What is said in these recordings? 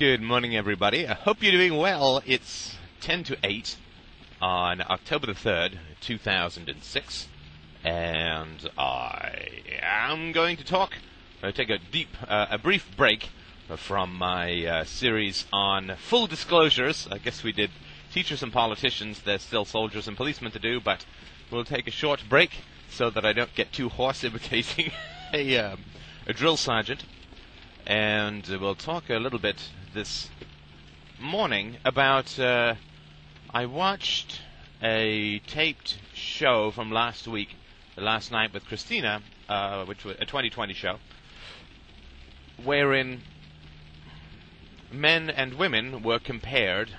Good morning, everybody. I hope you're doing well. It's 10 to 8 on October the 3rd, 2006, and I am going to talk, uh, take a deep, uh, a brief break from my uh, series on full disclosures. I guess we did teachers and politicians. There's still soldiers and policemen to do, but we'll take a short break so that I don't get too hoarse imitating a, um, a drill sergeant. And we'll talk a little bit this morning about. Uh, I watched a taped show from last week, last night with Christina, uh, which was a 2020 show, wherein men and women were compared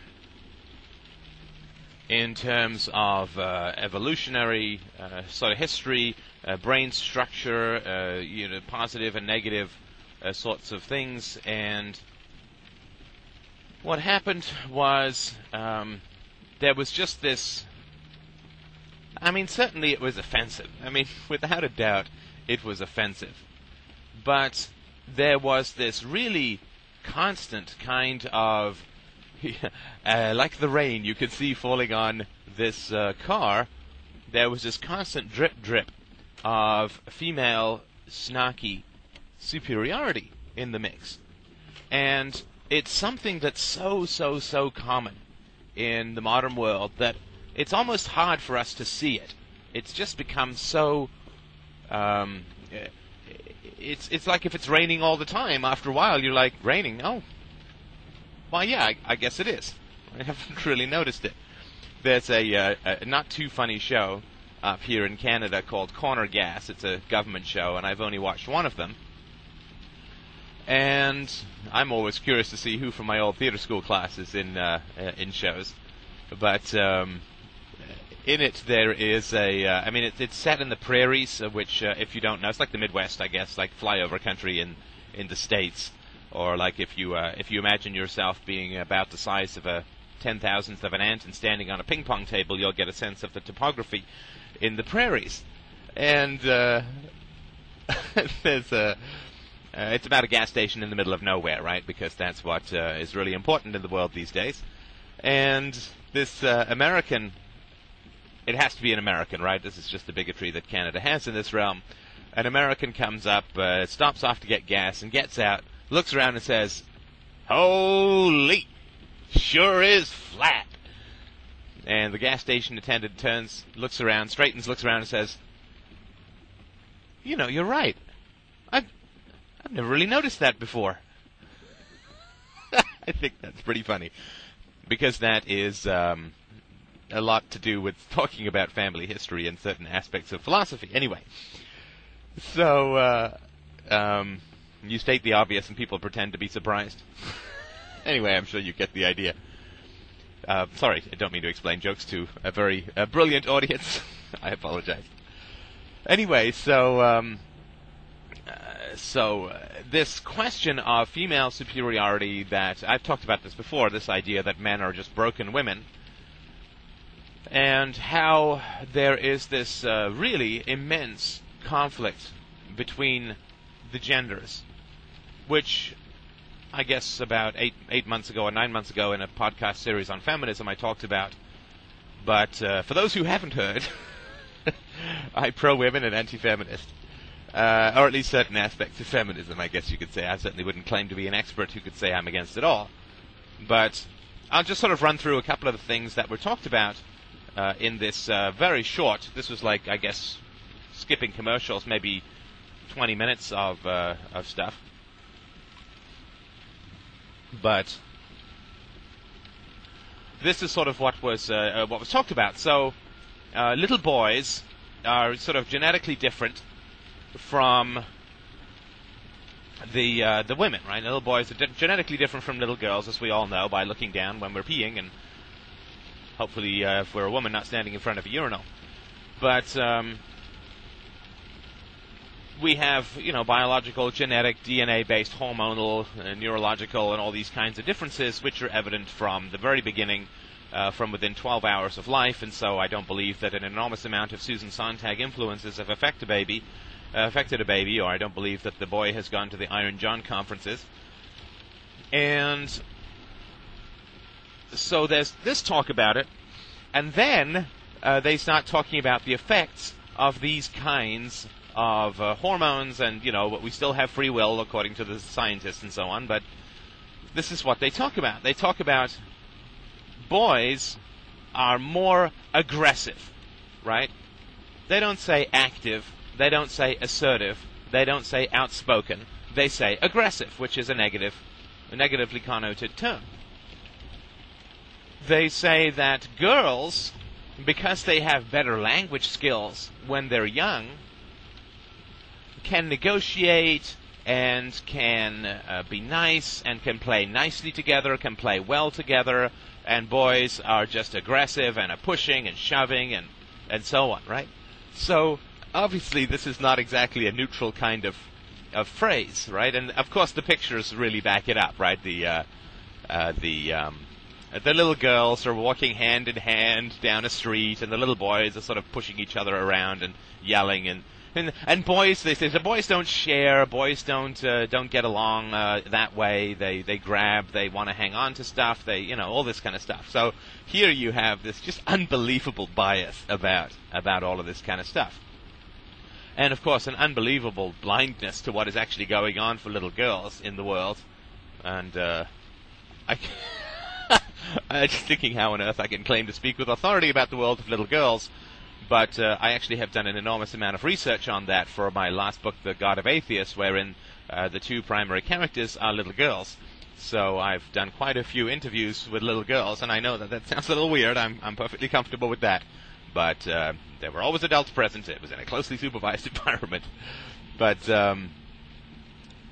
in terms of uh, evolutionary uh, sort of history, uh, brain structure, uh, you know, positive and negative uh, sorts of things, and what happened was um, there was just this. I mean, certainly it was offensive. I mean, without a doubt, it was offensive. But there was this really constant kind of. uh, like the rain you could see falling on this uh, car, there was this constant drip drip of female snarky superiority in the mix. And it's something that's so, so, so common in the modern world that it's almost hard for us to see it. It's just become so. Um, it's it's like if it's raining all the time. After a while, you're like, raining? Oh, well, yeah, I, I guess it is. I haven't really noticed it. There's a, uh, a not too funny show up here in Canada called Corner Gas. It's a government show, and I've only watched one of them and I'm always curious to see who from my old theater school classes in uh, uh, in shows. But um, in it there is a. Uh, I mean, it, it's set in the prairies, uh, which, uh, if you don't know, it's like the Midwest, I guess, like flyover country in in the states, or like if you uh, if you imagine yourself being about the size of a ten thousandth of an ant and standing on a ping pong table, you'll get a sense of the topography in the prairies. And there's a uh, it's about a gas station in the middle of nowhere, right? Because that's what uh, is really important in the world these days. And this uh, American, it has to be an American, right? This is just the bigotry that Canada has in this realm. An American comes up, uh, stops off to get gas, and gets out, looks around and says, Holy! Sure is flat! And the gas station attendant turns, looks around, straightens, looks around, and says, You know, you're right. I've never really noticed that before. I think that's pretty funny because that is um, a lot to do with talking about family history and certain aspects of philosophy. Anyway, so uh, um, you state the obvious and people pretend to be surprised. anyway, I'm sure you get the idea. Uh, sorry, I don't mean to explain jokes to a very uh, brilliant audience. I apologize. Anyway, so um, so uh, this question of female superiority that I've talked about this before, this idea that men are just broken women, and how there is this uh, really immense conflict between the genders, which I guess about eight eight months ago or nine months ago in a podcast series on feminism I talked about. But uh, for those who haven't heard, I'm pro women and anti feminist uh, or at least certain aspects of feminism, I guess you could say. I certainly wouldn't claim to be an expert who could say I'm against it all. But I'll just sort of run through a couple of the things that were talked about uh, in this uh, very short, this was like, I guess, skipping commercials, maybe 20 minutes of, uh, of stuff. But this is sort of what was, uh, uh, what was talked about. So, little boys are sort of genetically different from the uh, the women, right? Little boys are di- genetically different from little girls, as we all know by looking down when we're peeing, and hopefully, uh, if we're a woman, not standing in front of a urinal. But um, we have, you know, biological, genetic, DNA-based, hormonal, uh, neurological, and all these kinds of differences, which are evident from the very beginning. Uh, from within 12 hours of life, and so I don't believe that an enormous amount of Susan Sontag influences have affected a baby affected a baby, or I don't believe that the boy has gone to the Iron John conferences. And so there's this talk about it, and then uh, they start talking about the effects of these kinds of uh, hormones, and you know, we still have free will according to the scientists and so on, but this is what they talk about. They talk about boys are more aggressive, right? They don't say active, they don't say assertive, they don't say outspoken, they say aggressive, which is a negative, a negatively connoted term. They say that girls, because they have better language skills when they're young, can negotiate and can uh, be nice and can play nicely together, can play well together, and boys are just aggressive and are pushing and shoving and, and so on, right? So obviously this is not exactly a neutral kind of of phrase, right? And of course the pictures really back it up, right? The uh, uh, the um, the little girls are walking hand in hand down a street, and the little boys are sort of pushing each other around and yelling and and, and boys, they say the boys don't share. Boys don't uh, don't get along uh, that way. They they grab. They want to hang on to stuff. They you know all this kind of stuff. So here you have this just unbelievable bias about about all of this kind of stuff, and of course an unbelievable blindness to what is actually going on for little girls in the world. And uh, I. I'm just thinking how on earth I can claim to speak with authority about the world of little girls but uh, I actually have done an enormous amount of research on that for my last book, The God of Atheists, wherein uh, the two primary characters are little girls. So I've done quite a few interviews with little girls, and I know that that sounds a little weird. I'm, I'm perfectly comfortable with that. But uh, there were always adults present. It was in a closely supervised environment. But um,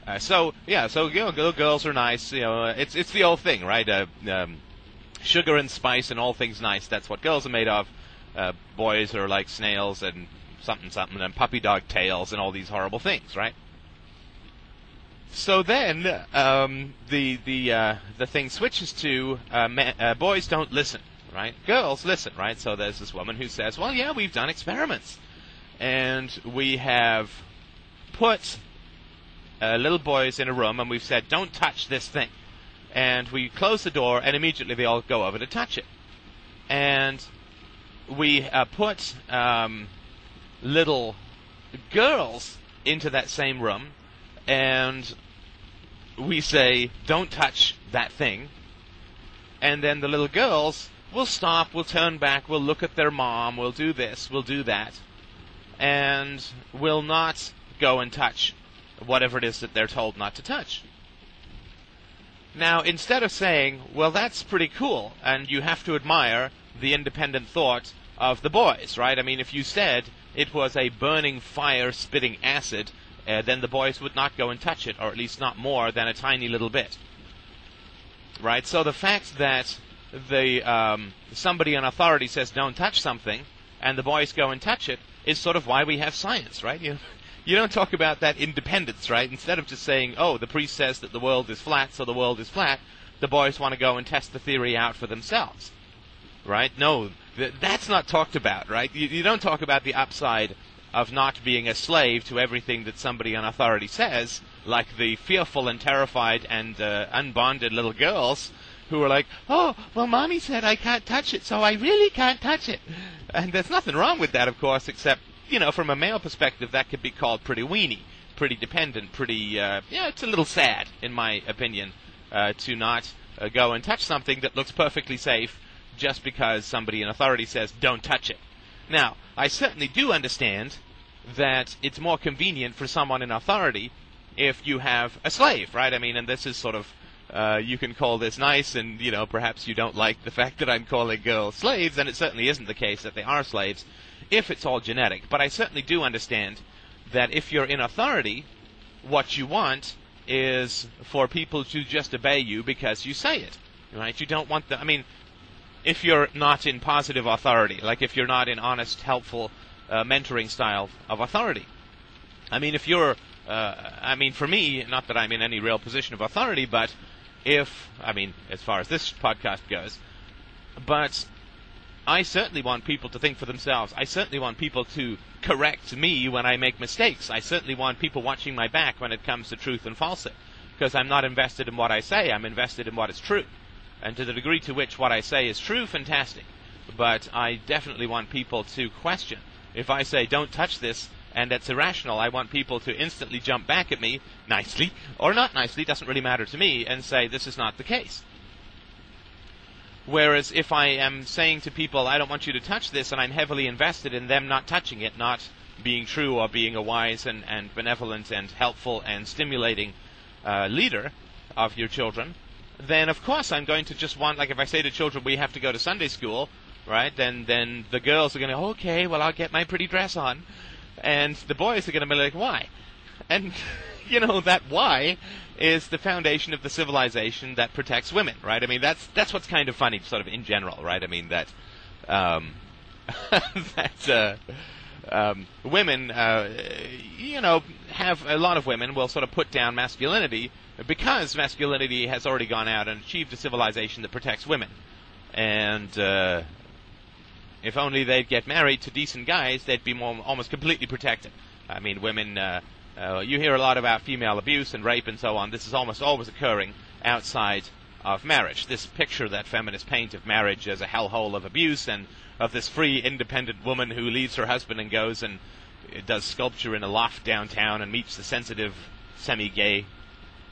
uh, so yeah, so you know, little girls are nice. You know, it's it's the old thing, right? Uh, um, sugar and spice and all things nice. That's what girls are made of uh, boys are like snails and something something and puppy dog tails and all these horrible things, right? So then um, the the uh, the thing switches to uh, ma- uh, boys don't listen, right? Girls listen, right? So there's this woman who says, "Well, yeah, we've done experiments, and we have put uh, little boys in a room, and we've said, don't touch this thing." And we close the door, and immediately they all go over to touch it. And we uh, put um, little girls into that same room, and we say, "Don't touch that thing," and then the little girls will stop, we'll turn back, we'll look at their mom, we'll do this, we'll do that, and we'll not go and touch whatever it is that they're told not to touch. Now, instead of saying, well, that's pretty cool, and you have to admire the independent thought of the boys, right? I mean, if you said it was a burning fire spitting acid, uh, then the boys would not go and touch it, or at least not more than a tiny little bit. Right? So the fact that the um, somebody in authority says don't touch something, and the boys go and touch it, is sort of why we have science, right? You, you don't talk about that independence, right? Instead of just saying, oh, the priest says that the world is flat, so the world is flat, the boys want to go and test the theory out for themselves. Right? No, that's not talked about, right? You, you don't talk about the upside of not being a slave to everything that somebody on authority says, like the fearful and terrified and uh, unbonded little girls who are like, "Oh, well, mommy said I can't touch it, so I really can't touch it." And there's nothing wrong with that, of course, except you know, from a male perspective, that could be called pretty weeny, pretty dependent, pretty uh, yeah, it's a little sad, in my opinion, uh, to not uh, go and touch something that looks perfectly safe just because somebody in authority says, don't touch it. Now, I certainly do understand that it's more convenient for someone in authority if you have a slave, right? I mean, and this is sort of, uh, you can call this nice, and, you know, perhaps you don't like the fact that I'm calling girls slaves, and it certainly isn't the case that they are slaves, if it's all genetic. But I certainly do understand that if you're in authority, what you want is for people to just obey you because you say it, right? You don't want the, I mean, if you're not in positive authority, like if you're not in honest, helpful uh, mentoring style of authority. I mean, if you're, uh, I mean, for me, not that I'm in any real position of authority, but if, I mean, as far as this podcast goes, but I certainly want people to think for themselves. I certainly want people to correct me when I make mistakes. I certainly want people watching my back when it comes to truth and falsehood because I'm not invested in what I say. I'm invested in what is true. And to the degree to which what I say is true, fantastic. But I definitely want people to question. If I say, don't touch this, and that's irrational, I want people to instantly jump back at me, nicely, or not nicely, doesn't really matter to me, and say, this is not the case. Whereas if I am saying to people, I don't want you to touch this, and I'm heavily invested in them not touching it, not being true or being a wise and, and benevolent and helpful and stimulating uh, leader of your children, then of course I'm going to just want, like if I say to children, we have to go to Sunday school, right? Then then the girls are going to, okay, well I'll get my pretty dress on, and the boys are going to be like, why? And you know that why is the foundation of the civilization that protects women, right? I mean that's that's what's kind of funny, sort of in general, right? I mean that um, that. Uh, um, women, uh, you know, have a lot of women will sort of put down masculinity because masculinity has already gone out and achieved a civilization that protects women. And uh, if only they'd get married to decent guys, they'd be more, almost completely protected. I mean, women. Uh, uh, you hear a lot about female abuse and rape and so on. This is almost always occurring outside of marriage. This picture that feminists paint of marriage as a hellhole of abuse and of this free, independent woman who leaves her husband and goes and does sculpture in a loft downtown and meets the sensitive, semi-gay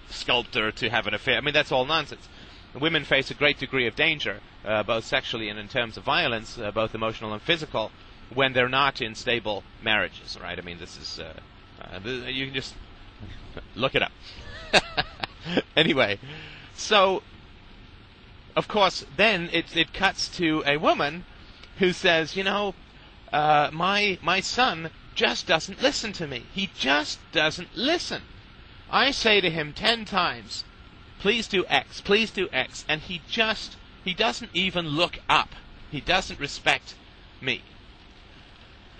sculptor to have an affair. I mean, that's all nonsense. Women face a great degree of danger, uh, both sexually and in terms of violence, uh, both emotional and physical, when they're not in stable marriages. Right? I mean, this is uh, uh you can just look it up. anyway, so of course, then it it cuts to a woman who says, you know, uh, my my son just doesn't listen to me. He just doesn't listen. I say to him ten times, please do X, please do X, and he just he doesn't even look up. He doesn't respect me.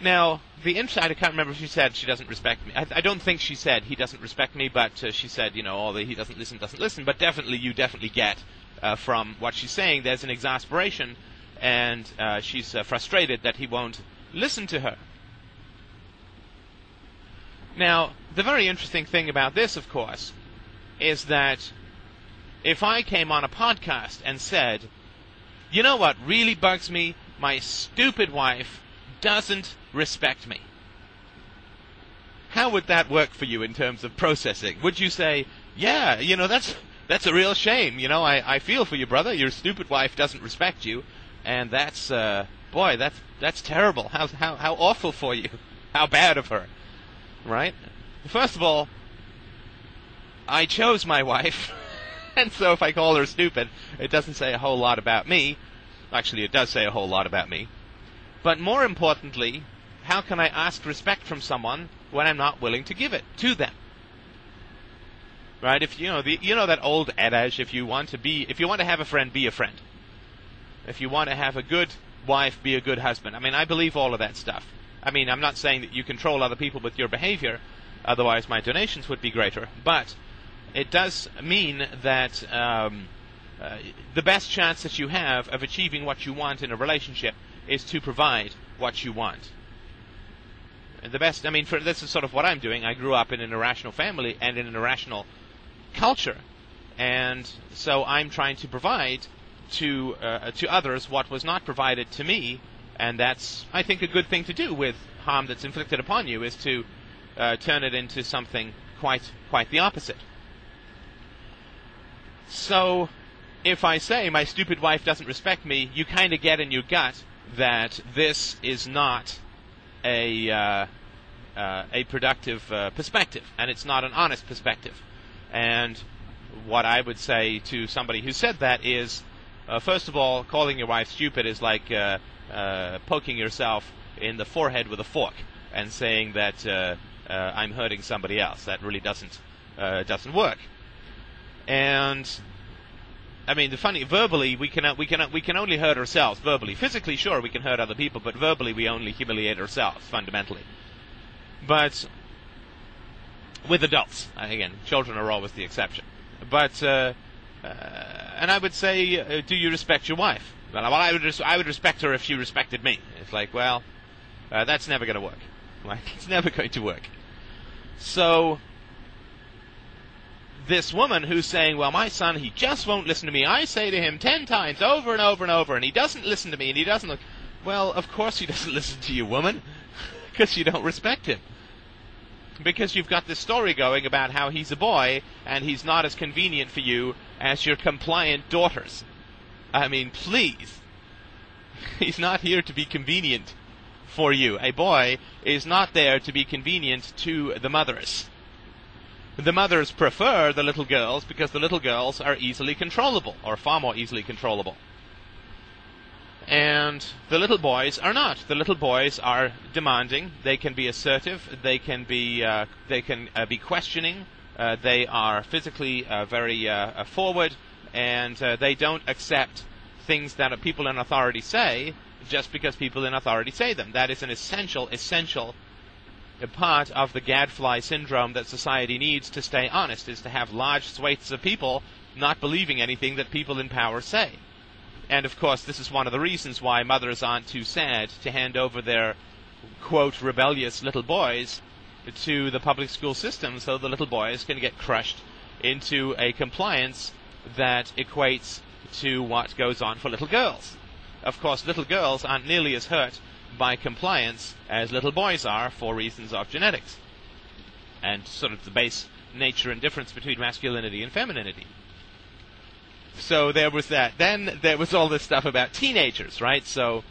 Now, the inside, I can't remember if she said she doesn't respect me. I, I don't think she said he doesn't respect me, but uh, she said, you know, all the he doesn't listen, doesn't listen. But definitely, you definitely get uh, from what she's saying, there's an exasperation and uh, she's uh, frustrated that he won't listen to her. Now, the very interesting thing about this, of course, is that if I came on a podcast and said, you know what really bugs me? My stupid wife doesn't respect me. How would that work for you in terms of processing? Would you say, yeah, you know, that's that's a real shame. You know, I, I feel for you, brother. Your stupid wife doesn't respect you and that's uh, boy, that's that's terrible. How how how awful for you. How bad of her, right? First of all, I chose my wife, and so if I call her stupid, it doesn't say a whole lot about me. Actually, it does say a whole lot about me. But more importantly, how can I ask respect from someone when I'm not willing to give it to them? Right? If you know the you know that old adage, if you want to be if you want to have a friend, be a friend if you want to have a good wife, be a good husband. I mean, I believe all of that stuff. I mean, I'm not saying that you control other people with your behavior, otherwise my donations would be greater. But it does mean that um, uh, the best chance that you have of achieving what you want in a relationship is to provide what you want. The best, I mean, for, this is sort of what I'm doing. I grew up in an irrational family and in an irrational culture. And so I'm trying to provide to uh, to others what was not provided to me, and that's I think a good thing to do with harm that's inflicted upon you is to uh, turn it into something quite quite the opposite. So, if I say my stupid wife doesn't respect me, you kind of get in your gut that this is not a uh, uh, a productive uh, perspective, and it's not an honest perspective. And what I would say to somebody who said that is, uh, first of all, calling your wife stupid is like uh, uh, poking yourself in the forehead with a fork and saying that I'm hurting somebody else. That really doesn't doesn't work. And I mean, the funny verbally we can we can we can only hurt ourselves verbally. Physically, sure, we can hurt other people, but verbally we only humiliate ourselves fundamentally. But with adults, again, children are always the exception. But uh, and I would say, uh, do you respect your wife? Well, I would, res- I would respect her if she respected me. It's like, well, uh, that's never going to work. Like, it's never going to work. So, this woman who's saying, well, my son, he just won't listen to me. I say to him ten times over and over and over, and he doesn't listen to me, and he doesn't look. Well, of course he doesn't listen to you, woman, because you don't respect him. Because you've got this story going about how he's a boy, and he's not as convenient for you as your compliant daughters. I mean, please. He's not here to be convenient for you. A boy is not there to be convenient to the mothers. The mothers prefer the little girls because the little girls are easily controllable, or far more easily controllable. And the little boys are not. The little boys are demanding. They can be assertive. They can be uh, they can uh, be questioning. Uh, they are physically uh, very uh, forward, and uh, they don't accept things that people in authority say just because people in authority say them. That is an essential, essential part of the gadfly syndrome that society needs to stay honest is to have large swathes of people not believing anything that people in power say. And of course, this is one of the reasons why mothers aren't too sad to hand over their, quote, rebellious little boys to the public school system so the little boys can get crushed into a compliance that equates to what goes on for little girls. Of course, little girls aren't nearly as hurt by compliance as little boys are for reasons of genetics and sort of the base nature and difference between masculinity and femininity. So there was that. Then there was all this stuff about teenagers, right? So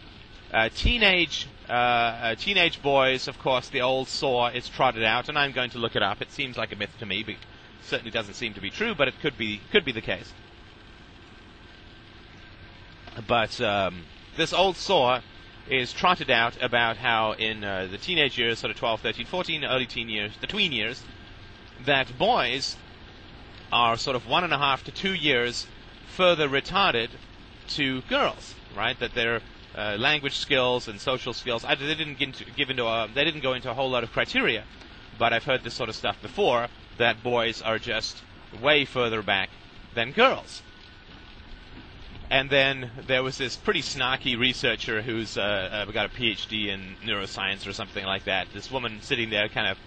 uh, teenage uh, uh, teenage boys, of course, the old saw is trotted out, and I'm going to look it up. It seems like a myth to me, but certainly doesn't seem to be true, but it could be could be the case. But um, this old saw is trotted out about how in uh, the teenage years, sort of 12, 13, 14, early teen years, the tween years, that boys are sort of one and a half to two years further retarded to girls, right? That their uh, language skills and social skills, I, they didn't into, give into a, they didn't go into a whole lot of criteria, but I've heard this sort of stuff before that boys are just way further back than girls. And then there was this pretty snarky researcher who's uh, uh, got a PhD in neuroscience or something like that. This woman sitting there, kind of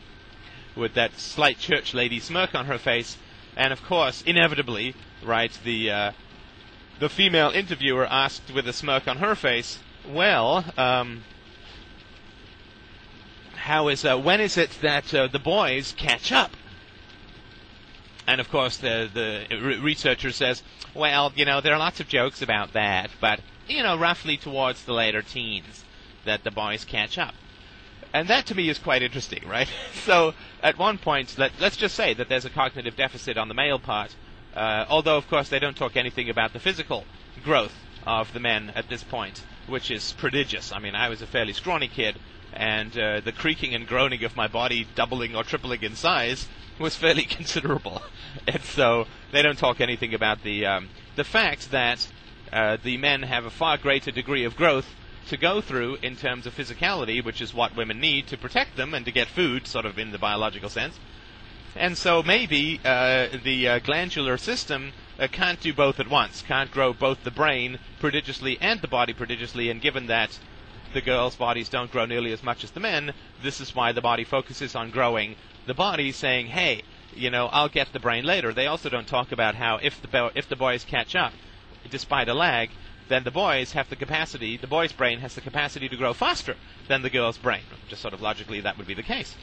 with that slight church lady smirk on her face, and of course, inevitably, right, the uh, the female interviewer asked with a smirk on her face, "Well, um, how is uh, when is it that uh, the boys catch up?" And of course, the the researcher says, well, you know, there are lots of jokes about that, but you know, roughly towards the later teens, that the boys catch up. And that to me is quite interesting, right? so at one point, let, us just say that there's a cognitive deficit on the male part, uh, although of course they don't talk anything about the physical growth of the men at this point, which is prodigious. I mean, I was a fairly scrawny kid, and uh, the creaking and groaning of my body doubling or tripling in size was fairly considerable. and so they don't talk anything about the um, the fact that uh, the men have a far greater degree of growth to go through in terms of physicality, which is what women need to protect them and to get food, sort of in the biological sense. And so maybe uh, the uh, glandular system uh, can't do both at once, can't grow both the brain prodigiously and the body prodigiously, and given that the girls' bodies don't grow nearly as much as the men, this is why the body focuses on growing the body saying, hey, you know, I'll get the brain later. They also don't talk about how if the if the boys catch up, despite a lag, then the boys have the capacity, the boy's brain has the capacity to grow faster than the girl's brain. Just sort of logically, that would be the case.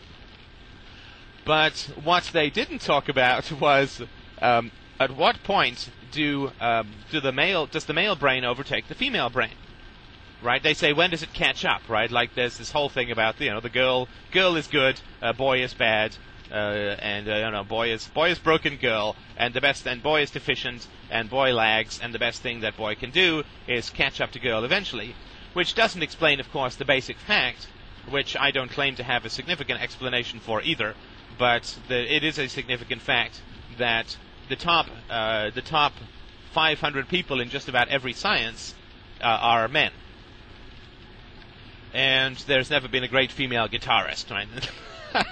But what they didn't talk about was um, at what point do um, do the male does the male brain overtake the female brain? Right? They say when does it catch up, right? Like there's this whole thing about you know the girl girl is good, uh, boy is bad, uh, and uh, you know boy is boy is broken girl, and the best and boy is deficient, and boy lags, and the best thing that boy can do is catch up to girl eventually, which doesn't explain, of course, the basic fact, which I don't claim to have a significant explanation for either, but the, it is a significant fact that the top uh, the top 500 people in just about every science uh, are men and there's never been a great female guitarist, right?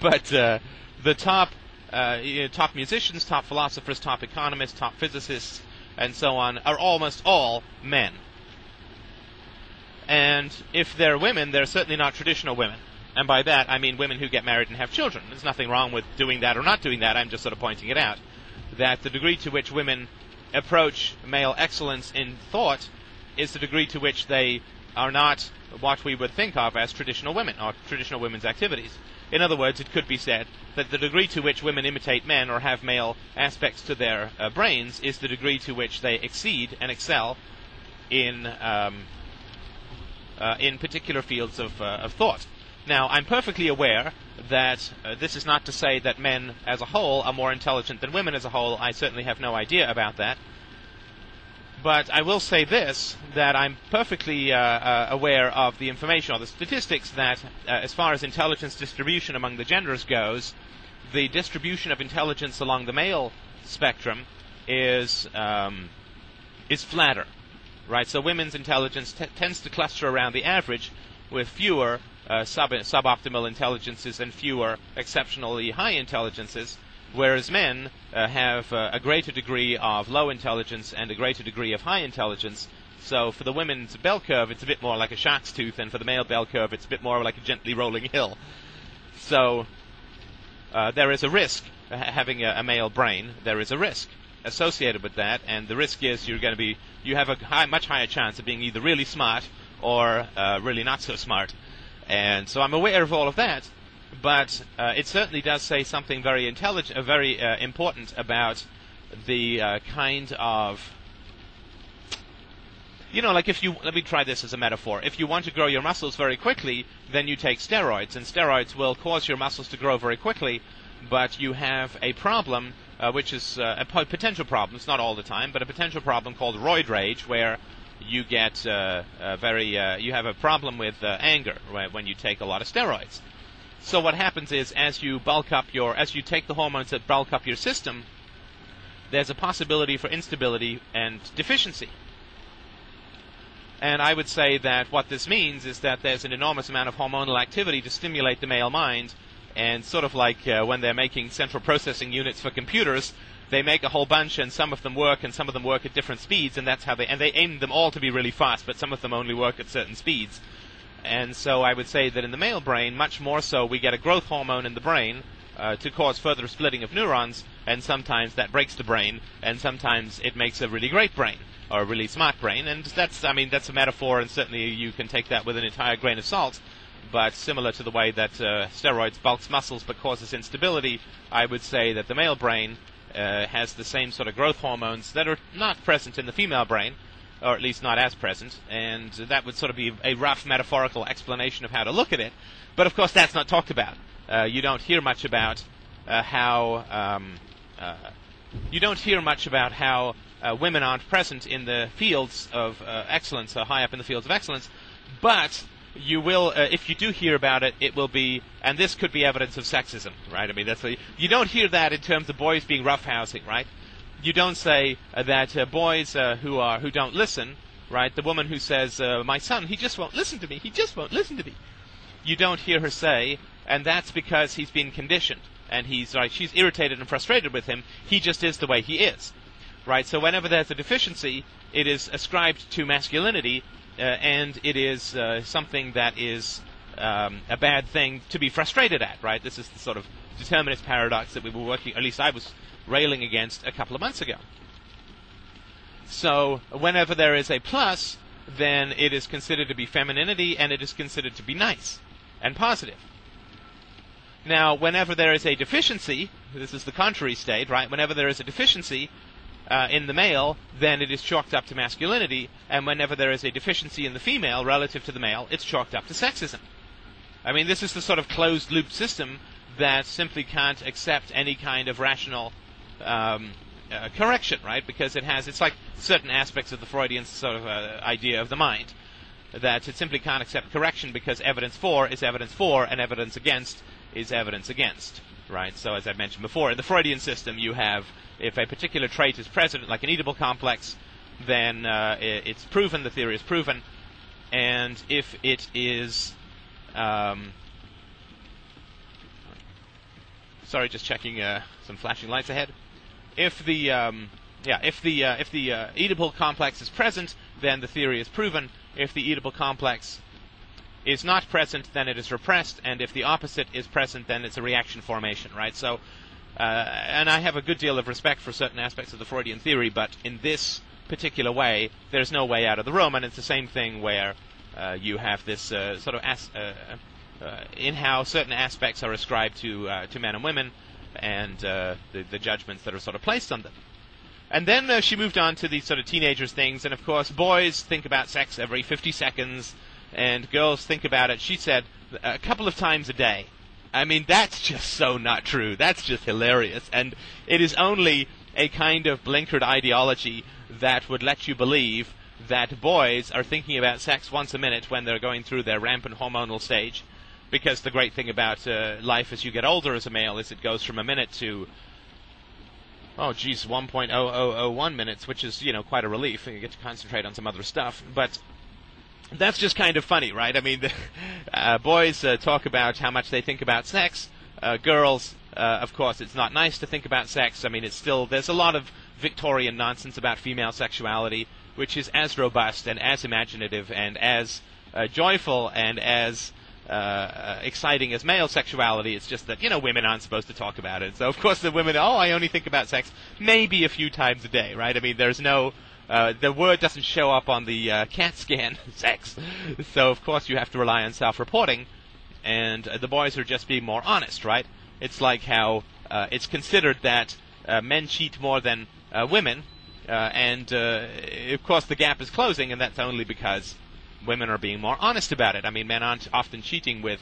but uh, the top uh, you know, top musicians, top philosophers, top economists, top physicists, and so on are almost all men. And if they're women, they're certainly not traditional women. And by that, I mean women who get married and have children. There's nothing wrong with doing that or not doing that. I'm just sort of pointing it out. that the degree to which women approach male excellence in thought is the degree to which they are not what we would think of as traditional women or traditional women's activities. In other words, it could be said that the degree to which women imitate men or have male aspects to their uh, brains is the degree to which they exceed and excel in um, uh, in particular fields of, uh, of thought. Now, I'm perfectly aware that uh, this is not to say that men as a whole are more intelligent than women as a whole. I certainly have no idea about that. But I will say this that I'm perfectly uh, uh, aware of the information or the statistics that, uh, as far as intelligence distribution among the genders goes, the distribution of intelligence along the male spectrum is um, is flatter, right? So women's intelligence t- tends to cluster around the average, with fewer uh, sub suboptimal intelligences and fewer exceptionally high intelligences whereas men uh, have uh, a greater degree of low intelligence and a greater degree of high intelligence. So for the women's bell curve, it's a bit more like a shark's tooth, and for the male bell curve, it's a bit more like a gently rolling hill. So uh, there is a risk having a, a, male brain. There is a risk associated with that, and the risk is you're going to be you have a high, much higher chance of being either really smart or uh, really not so smart. And so I'm aware of all of that but uh, it certainly does say something very intelligent, uh, very uh, important about the uh, kind of you know, like if you let me try this as a metaphor. If you want to grow your muscles very quickly, then you take steroids, and steroids will cause your muscles to grow very quickly. But you have a problem, uh, which is uh, a potential problem. It's not all the time, but a potential problem called roid rage, where you get very you have a problem with anger right, when you take a lot of steroids. So what happens is, as you bulk up your, as you take the hormones that bulk up your system, there's a possibility for instability and deficiency. And I would say that what this means is that there's an enormous amount of hormonal activity to stimulate the male mind, and sort of like uh, when they're making central processing units for computers, they make a whole bunch, and some of them work, and some of them work at different speeds, and that's how they, and they aim them all to be really fast, but some of them only work at certain speeds. And so I would say that in the male brain, much more so, we get a growth hormone in the brain uh, to cause further splitting of neurons, and sometimes that breaks the brain, and sometimes it makes a really great brain or a really smart brain. And that's, I mean, that's a metaphor, and certainly you can take that with an entire grain of salt. But similar to the way that uh, steroids bulks muscles but causes instability, I would say that the male brain uh, has the same sort of growth hormones that are not present in the female brain or at least not as present, and that would sort of be a rough metaphorical explanation of how to look at it. But of course, that's not talked about. Uh, you don't hear much about uh, how um, uh, you don't hear much about how uh, women aren't present in the fields of uh, excellence, or high up in the fields of excellence. But you will, uh, if you do hear about it, it will be, and this could be evidence of sexism, right? I mean, that's what, you don't hear that in terms of boys being roughhousing, right? You don't say uh, that uh, boys uh, who are who don't listen, right? The woman who says, "My son, he just won't listen to me. He just won't listen to me." You don't hear her say, and that's because he's been conditioned, and he's right. She's irritated and frustrated with him. He just is the way he is, right? So whenever there's a deficiency, it is ascribed to masculinity, uh, and it is uh, something that is um, a bad thing to be frustrated at, right? This is the sort of determinist paradox that we were working. At least I was railing against a couple of months ago. So whenever there is a plus, then it is considered to be femininity and it is considered to be nice and positive. Now, whenever there is a deficiency, this is the contrary state, right? Whenever there is a deficiency uh, in the male, then it is chalked up to masculinity, and whenever there is a deficiency in the female relative to the male, it's chalked up to sexism. I mean, this is the sort of closed loop system that simply can't accept any kind of rational um, uh, correction, right? Because it has, it's like certain aspects of the Freudian sort of uh, idea of the mind. That it simply can't accept correction because evidence for is evidence for and evidence against is evidence against, right? So as I mentioned before, in the Freudian system you have, if a particular trait is present, like an Oedipal complex, then uh, it's proven, the theory is proven, and if it is um, sorry, just checking uh, some flashing lights ahead if the um, yeah, if the uh, if the uh, Oedipal complex is present, then the theory is proven. If the Oedipal complex is not present, then it is repressed, and if the opposite is present, then it's a reaction formation, right? So uh, and I have a good deal of respect for certain aspects of the Freudian theory, but in this particular way, there's no way out of the room, and it's the same thing where uh, you have this uh, sort of as- uh, uh, in how certain aspects are ascribed to uh, to men and women, and the, the judgments that are sort of placed on them. And then uh, she moved on to these sort of teenagers things, and of course, boys think about sex every 50 seconds, and girls think about it, she said, a couple of times a day. I mean, that's just so not true. That's just hilarious. And it is only a kind of blinkered ideology that would let you believe that boys are thinking about sex once a minute when they're going through their rampant hormonal stage. Because the great thing about uh, life as you get older as a male is it goes from a minute to oh geez 1.0001 minutes which is you know quite a relief you get to concentrate on some other stuff but that's just kind of funny, right? I mean, the, uh, boys uh, talk about how much they think about sex. Uh, girls, uh, of course, it's not nice to think about sex. I mean, it's still there's a lot of Victorian nonsense about female sexuality, which is as robust and as imaginative and as uh, joyful and as uh, exciting as male sexuality. It's just that you know women aren't supposed to talk about it. So of course the women, oh, I only think about sex maybe a few times a day, right? I mean, there's no uh, the word doesn't show up on the uh, CAT scan, sex. So, of course, you have to rely on self reporting, and uh, the boys are just being more honest, right? It's like how uh, it's considered that uh, men cheat more than women, and of course, the gap is closing, and that's only because women are being more honest about it. I mean, men aren't often cheating with,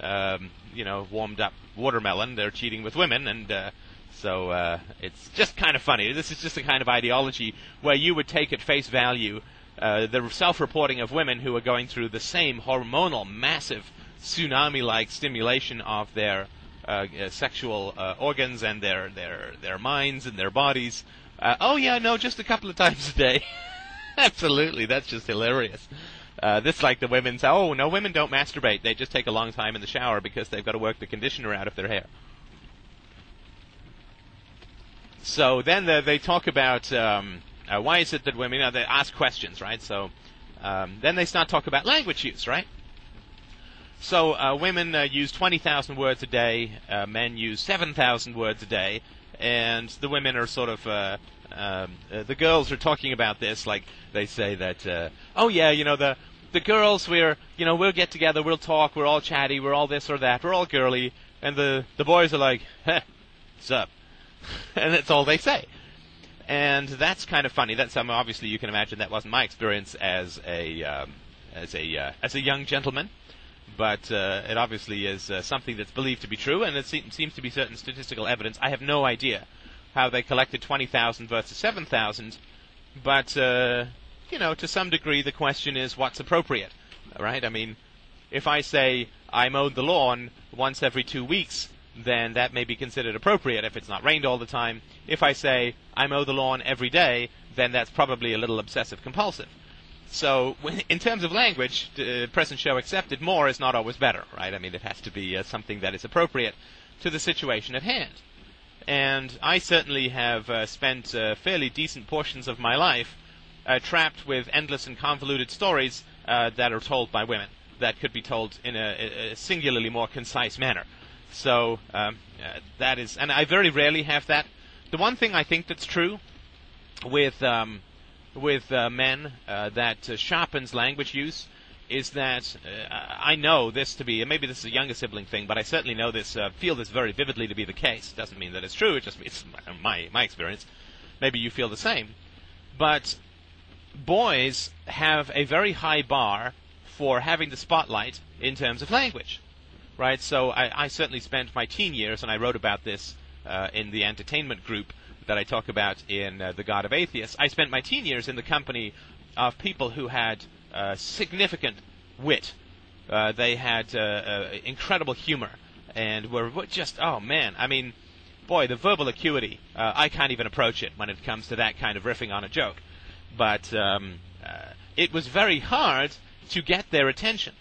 um, you know, warmed up watermelon, they're cheating with women, and so uh, it's just kind of funny. This is just a kind of ideology where you would take at face value uh, the self-reporting of women who are going through the same hormonal, massive, tsunami-like stimulation of their uh, uh sexual uh, organs and their their their minds and their bodies. Uh, oh yeah, no, just a couple of times a day. Absolutely, that's just hilarious. Uh, this like the women say, oh no, women don't masturbate. They just take a long time in the shower because they've got to work the conditioner out of their hair. So then the, they talk about um, uh, why is it that women, you know, they ask questions, right? So um, then they start talking about language use, right? So uh, women uh, use 20,000 words a day, uh, men use 7,000 words a day, and the women are sort of, uh, um, uh, the girls are talking about this, like they say that, oh yeah, you know, the, the girls, we're, you know, we'll get together, we'll talk, we're all chatty, we're all this or that, we're all girly, and the, the boys are like, heh, what's up? and that's all they say. And that's kind of funny. That's um, obviously you can imagine that wasn't my experience as a um, as a uh, as a young gentleman, but uh, it obviously is uh, something that's believed to be true, and it se- seems to be certain statistical evidence. I have no idea how they collected twenty thousand versus seven thousand, but uh, you know, to some degree, the question is what's appropriate, right? I mean, if I say I mowed the lawn once every two weeks, then that may be considered appropriate if it's not rained all the time. If I say I mow the lawn every day, then that's probably a little obsessive compulsive. So, in terms of language, uh, present show accepted, more is not always better, right? I mean, it has to be uh, something that is appropriate to the situation at hand. And I certainly have uh, spent uh, fairly decent portions of my life uh, trapped with endless and convoluted stories uh, that are told by women that could be told in a, a singularly more concise manner. So um, uh, that is, and I very rarely have that. The one thing I think that's true with um, with uh, men that sharpens language use is that uh, I know this to be, and maybe this is a younger sibling thing, but I certainly know this, uh, feel this very vividly to be the case. It doesn't mean that it's true. It just it's my my experience. Maybe you feel the same, but boys have a very high bar for having the spotlight in terms of language right? So I, I certainly spent my teen years, and I wrote about this uh, in the entertainment group that I talk about in uh, The God of Atheists. I spent my teen years in the company of people who had significant wit. Uh, they had uh, uh, incredible humor, and were just, oh man, I mean, boy, the verbal acuity, I can't even approach it when it comes to that kind of riffing on a joke. But um, it was very hard to get their attention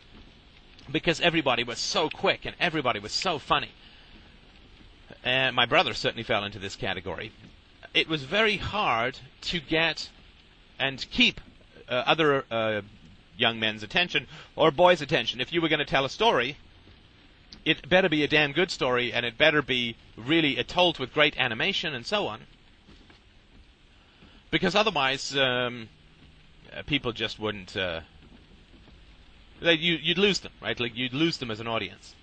because everybody was so quick and everybody was so funny. And my brother certainly fell into this category. It was very hard to get and keep uh, other uh, young men's attention or boys' attention. If you were going to tell a story, it better be a damn good story, and it better be really told with great animation and so on. Because otherwise, um, uh, people just wouldn't. Uh, they, you, you'd lose them, right? Like you'd lose them as an audience.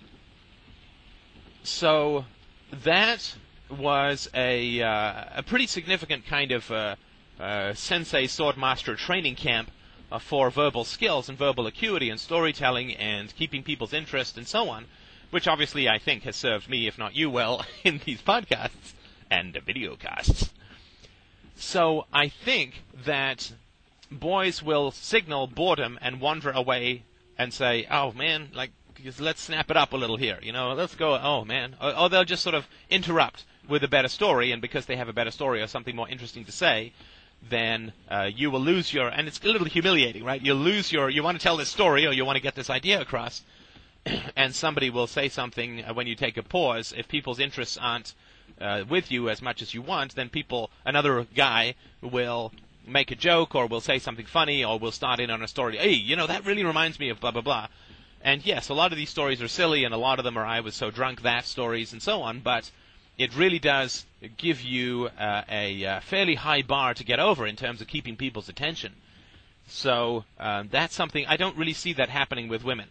So that was a uh, a pretty significant kind of uh, uh, sensei swordmaster training camp uh, for verbal skills and verbal acuity and storytelling and keeping people's interest and so on, which obviously I think has served me, if not you, well in these podcasts and video casts. So I think that boys will signal boredom and wander away and say, "Oh man, like let's snap it up a little here," you know, let's go. Oh man, or, or they'll just sort of interrupt with a better story, and because they have a better story or something more interesting to say, then uh, you will lose your. And it's a little humiliating, right? You'll lose your. You want to tell this story or you want to get this idea across, and somebody will say something uh, when you take a pause. If people's interests aren't uh, with you as much as you want, then people, another guy will make a joke or will say something funny or will start in on a story. Hey, you know that really reminds me of blah blah blah. And yes, a lot of these stories are silly, and a lot of them are I was so drunk that stories and so on. But it really does give you uh, a uh, fairly high bar to get over in terms of keeping people's attention. So uh, that's something I don't really see that happening with women.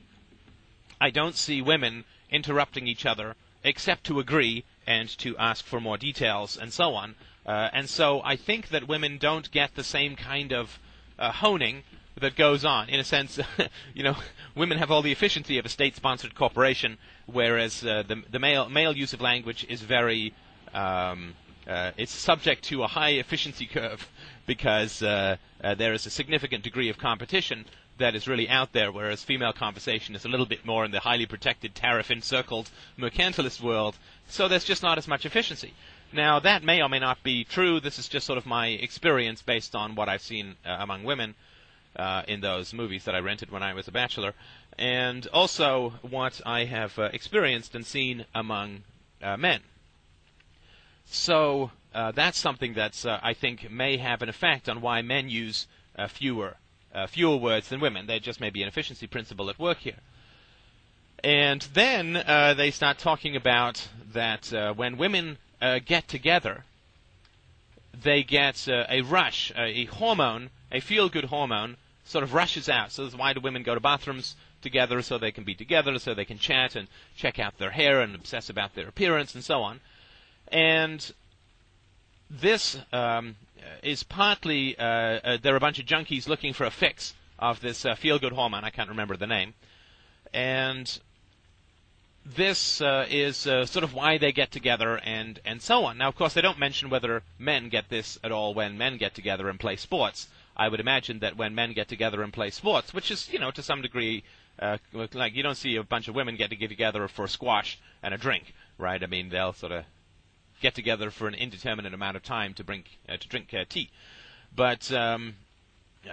I don't see women interrupting each other except to agree and to ask for more details and so on. Uh, and so I think that women don't get the same kind of uh, honing that goes on. In a sense, you know, women have all the efficiency of a state-sponsored corporation, whereas uh, the the male male use of language is very um, uh, it's subject to a high efficiency curve because uh, uh, there is a significant degree of competition that is really out there, whereas female conversation is a little bit more in the highly protected, tariff-encircled mercantilist world. So there's just not as much efficiency. Now that may or may not be true. This is just sort of my experience based on what I've seen uh, among women uh, in those movies that I rented when I was a bachelor, and also what I have uh, experienced and seen among uh, men. So uh, that's something that uh, I think may have an effect on why men use uh, fewer fewer words than women. There just may be an efficiency principle at work here. And then they start talking about that when women get together, they get a rush, a hormone, a feel-good hormone sort of rushes out. So why do women go to bathrooms together so they can be together, so they can chat and check out their hair and obsess about their appearance and so on. And this um, is partly uh, uh, there are a bunch of junkies looking for a fix of this uh, feel-good hormone. I can't remember the name, and this uh, is uh, sort of why they get together and and so on. Now, of course, they don't mention whether men get this at all when men get together and play sports. I would imagine that when men get together and play sports, which is, you know, to some degree, uh, like you don't see a bunch of women get to get together for squash and a drink, right? I mean, they'll sort of get together for an indeterminate amount of time to drink uh, to drink uh, tea. But um, uh,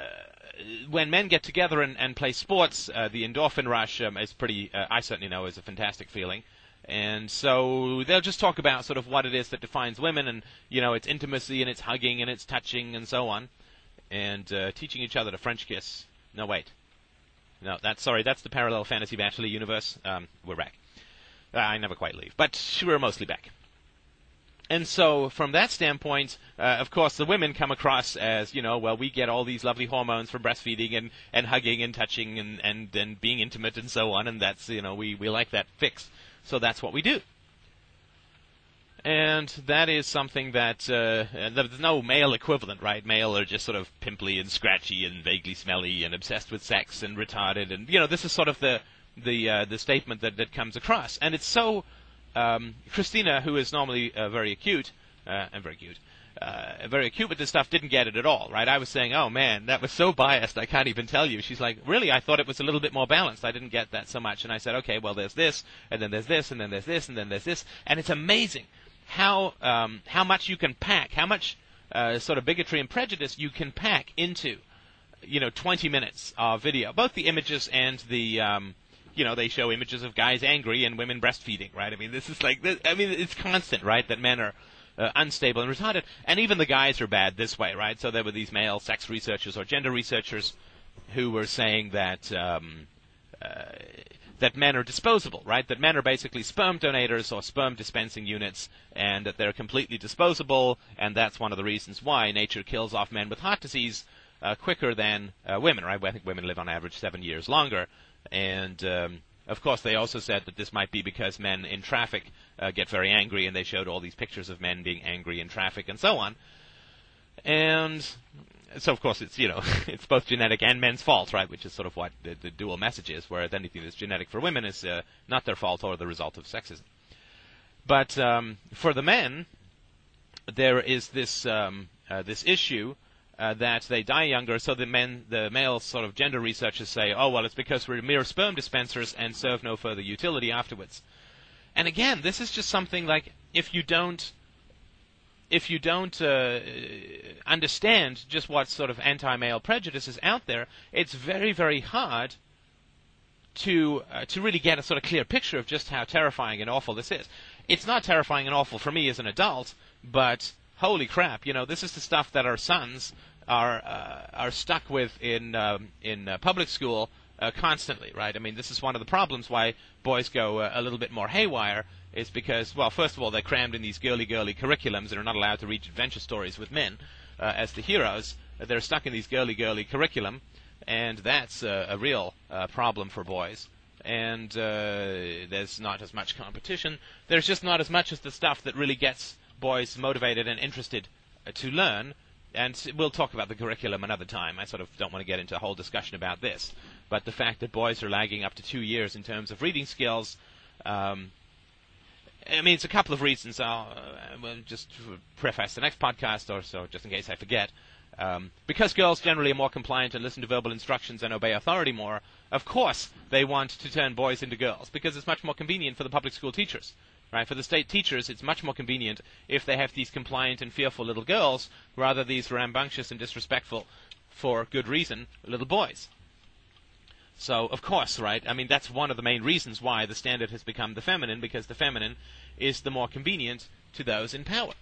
when men get together and, and play sports, uh, the endorphin rush um, is pretty. Uh, I certainly know is a fantastic feeling. And so they'll just talk about sort of what it is that defines women, and you know, it's intimacy and it's hugging and it's touching and so on and uh, teaching each other to French kiss. No, wait. No, that's sorry. That's the parallel fantasy bachelor universe. Um, we're back. Uh, I never quite leave, but we're mostly back. And so, from that standpoint, uh, of course, the women come across as, you know, well, we get all these lovely hormones from breastfeeding and, and hugging and touching and, and, and being intimate and so on, and that's, you know, we, we like that fix. So that's what we do and that is something that uh, there's no male equivalent, right? Male are just sort of pimply and scratchy and vaguely smelly and obsessed with sex and retarded, and you know this is sort of the the uh, the statement that that comes across, and it's so. Um, Christina, who is normally uh, very acute uh, and very cute, uh, very acute with this stuff, didn't get it at all, right? I was saying, oh man, that was so biased, I can't even tell you. She's like, really? I thought it was a little bit more balanced. I didn't get that so much. And I said, okay, well, there's this, and then there's this, and then there's this, and then there's this, and it's amazing how um, how much you can pack, how much uh, sort of bigotry and prejudice you can pack into, you know, 20 minutes of video. Both the images and the, um, you know, they show images of guys angry and women breastfeeding, right? I mean, this is like, this, I mean, it's constant, right? That men are uh, unstable and retarded, and even the guys are bad this way, right? So there were these male sex researchers or gender researchers who were saying that. Um, uh, that men are disposable, right? That men are basically sperm donators or sperm dispensing units, and that they're completely disposable, and that's one of the reasons why nature kills off men with heart disease uh, quicker than uh, women, right? I think women live on average seven years longer, and um, of course they also said that this might be because men in traffic uh, get very angry, and they showed all these pictures of men being angry in traffic and so on. And so of course it's you know it's both genetic and men's fault, right? Which is sort of what the, the dual message is. Whereas anything that's genetic for women is uh, not their fault or the result of sexism. But um, for the men, there is this um, uh, this issue uh, that they die younger. So the men, the male sort of gender researchers say, oh well, it's because we're mere sperm dispensers and serve no further utility afterwards. And again, this is just something like if you don't if you don't uh, understand just what sort of anti-male prejudice is out there, it's very, very hard to uh, to really get a sort of clear picture of just how terrifying and awful this is. It's not terrifying and awful for me as an adult, but holy crap, you know, this is the stuff that our sons are uh, are stuck with in um, in uh, public school uh, constantly, right? I mean, this is one of the problems why boys go uh, a little bit more haywire is because, well, first of all, they're crammed in these girly girly curriculums and are not allowed to read adventure stories with men uh, as the heroes. They're stuck in these girly girly curriculum, and that's uh, a real uh, problem for boys. And uh, there's not as much competition. There's just not as much as the stuff that really gets boys motivated and interested uh, to learn. And we'll talk about the curriculum another time. I sort of don't want to get into a whole discussion about this. But the fact that boys are lagging up to two years in terms of reading skills um, I mean, it's a couple of reasons. I'll uh, just preface the next podcast or so, just in case I forget. Um, because girls generally are more compliant and listen to verbal instructions and obey authority more, of course they want to turn boys into girls because it's much more convenient for the public school teachers. Right? For the state teachers, it's much more convenient if they have these compliant and fearful little girls rather these rambunctious and disrespectful, for good reason, little boys. So, of course, right? I mean, that's one of the main reasons why the standard has become the feminine, because the feminine is the more convenient to those in power.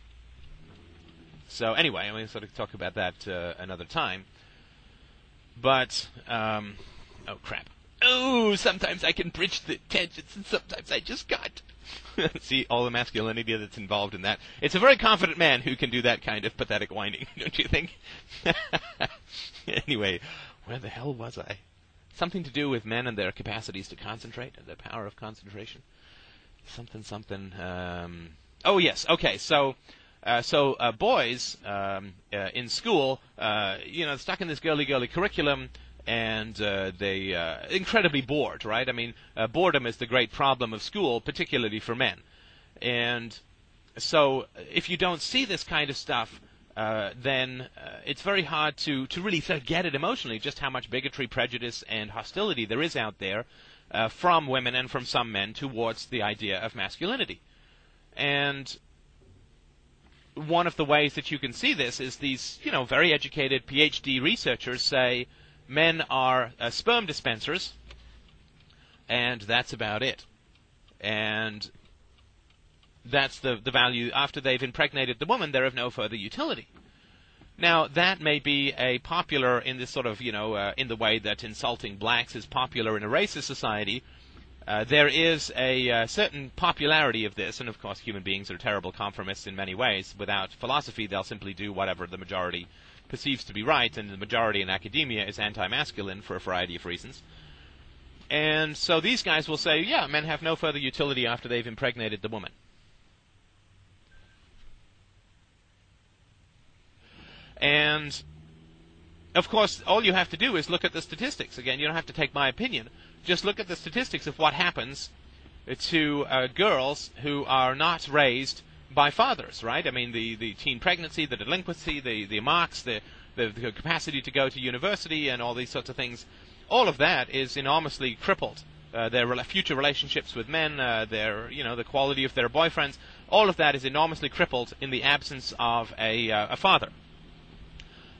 So, anyway, I'm going to sort of talk about that uh, another time. But, um, oh crap. Oh, sometimes I can bridge the tangents, and sometimes I just can't. See all the masculinity that's involved in that. It's a very confident man who can do that kind of pathetic whining, don't you think? anyway, where the hell was I? Something to do with men and their capacities to concentrate, the power of concentration. Something, something. Um, oh yes, okay. So, uh, so uh, boys um, uh, in school, uh, you know, stuck in this girly girly curriculum, and uh, they uh, incredibly bored, right? I mean, boredom is the great problem of school, particularly for men. And so, if you don't see this kind of stuff uh, then uh, it's very hard to, to really sort of get it emotionally just how much bigotry, prejudice, and hostility there is out there uh, from women and from some men towards the idea of masculinity. And one of the ways that you can see this is these, you know, very educated PhD researchers say men are uh, sperm dispensers, and that's about it. And that's the, the value. After they've impregnated the woman, they're of no further utility. Now, that may be a popular in this sort of, you know, uh, in the way that insulting blacks is popular in a racist society. Uh, there is a uh, certain popularity of this, and of course, human beings are terrible conformists in many ways. Without philosophy, they'll simply do whatever the majority perceives to be right, and the majority in academia is anti masculine for a variety of reasons. And so these guys will say, yeah, men have no further utility after they've impregnated the woman. And of course, all you have to do is look at the statistics. Again, you don't have to take my opinion. Just look at the statistics of what happens to uh, girls who are not raised by fathers, right? I mean, the, the teen pregnancy, the delinquency, the, the marks, the, the, the capacity to go to university, and all these sorts of things. All of that is enormously crippled. Uh, their re- future relationships with men, uh, their you know the quality of their boyfriends, all of that is enormously crippled in the absence of a, uh, a father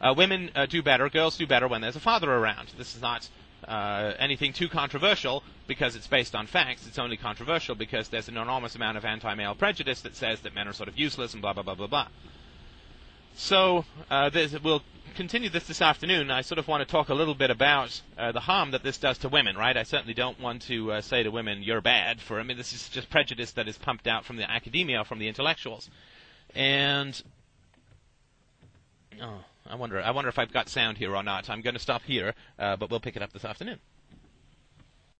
uh, women uh, do better, girls do better when there's a father around. This is not uh, anything too controversial because it's based on facts. It's only controversial because there's an enormous amount of anti-male prejudice that says that men are sort of useless and blah blah blah blah blah. So uh, we'll continue this this afternoon. I sort of want to talk a little bit about uh, the harm that this does to women, right? I certainly don't want to uh, say to women, "You're bad." For I mean, this is just prejudice that is pumped out from the academia, from the intellectuals, and. Oh. I wonder. I wonder if I've got sound here or not. I'm going to stop here, uh, but we'll pick it up this afternoon.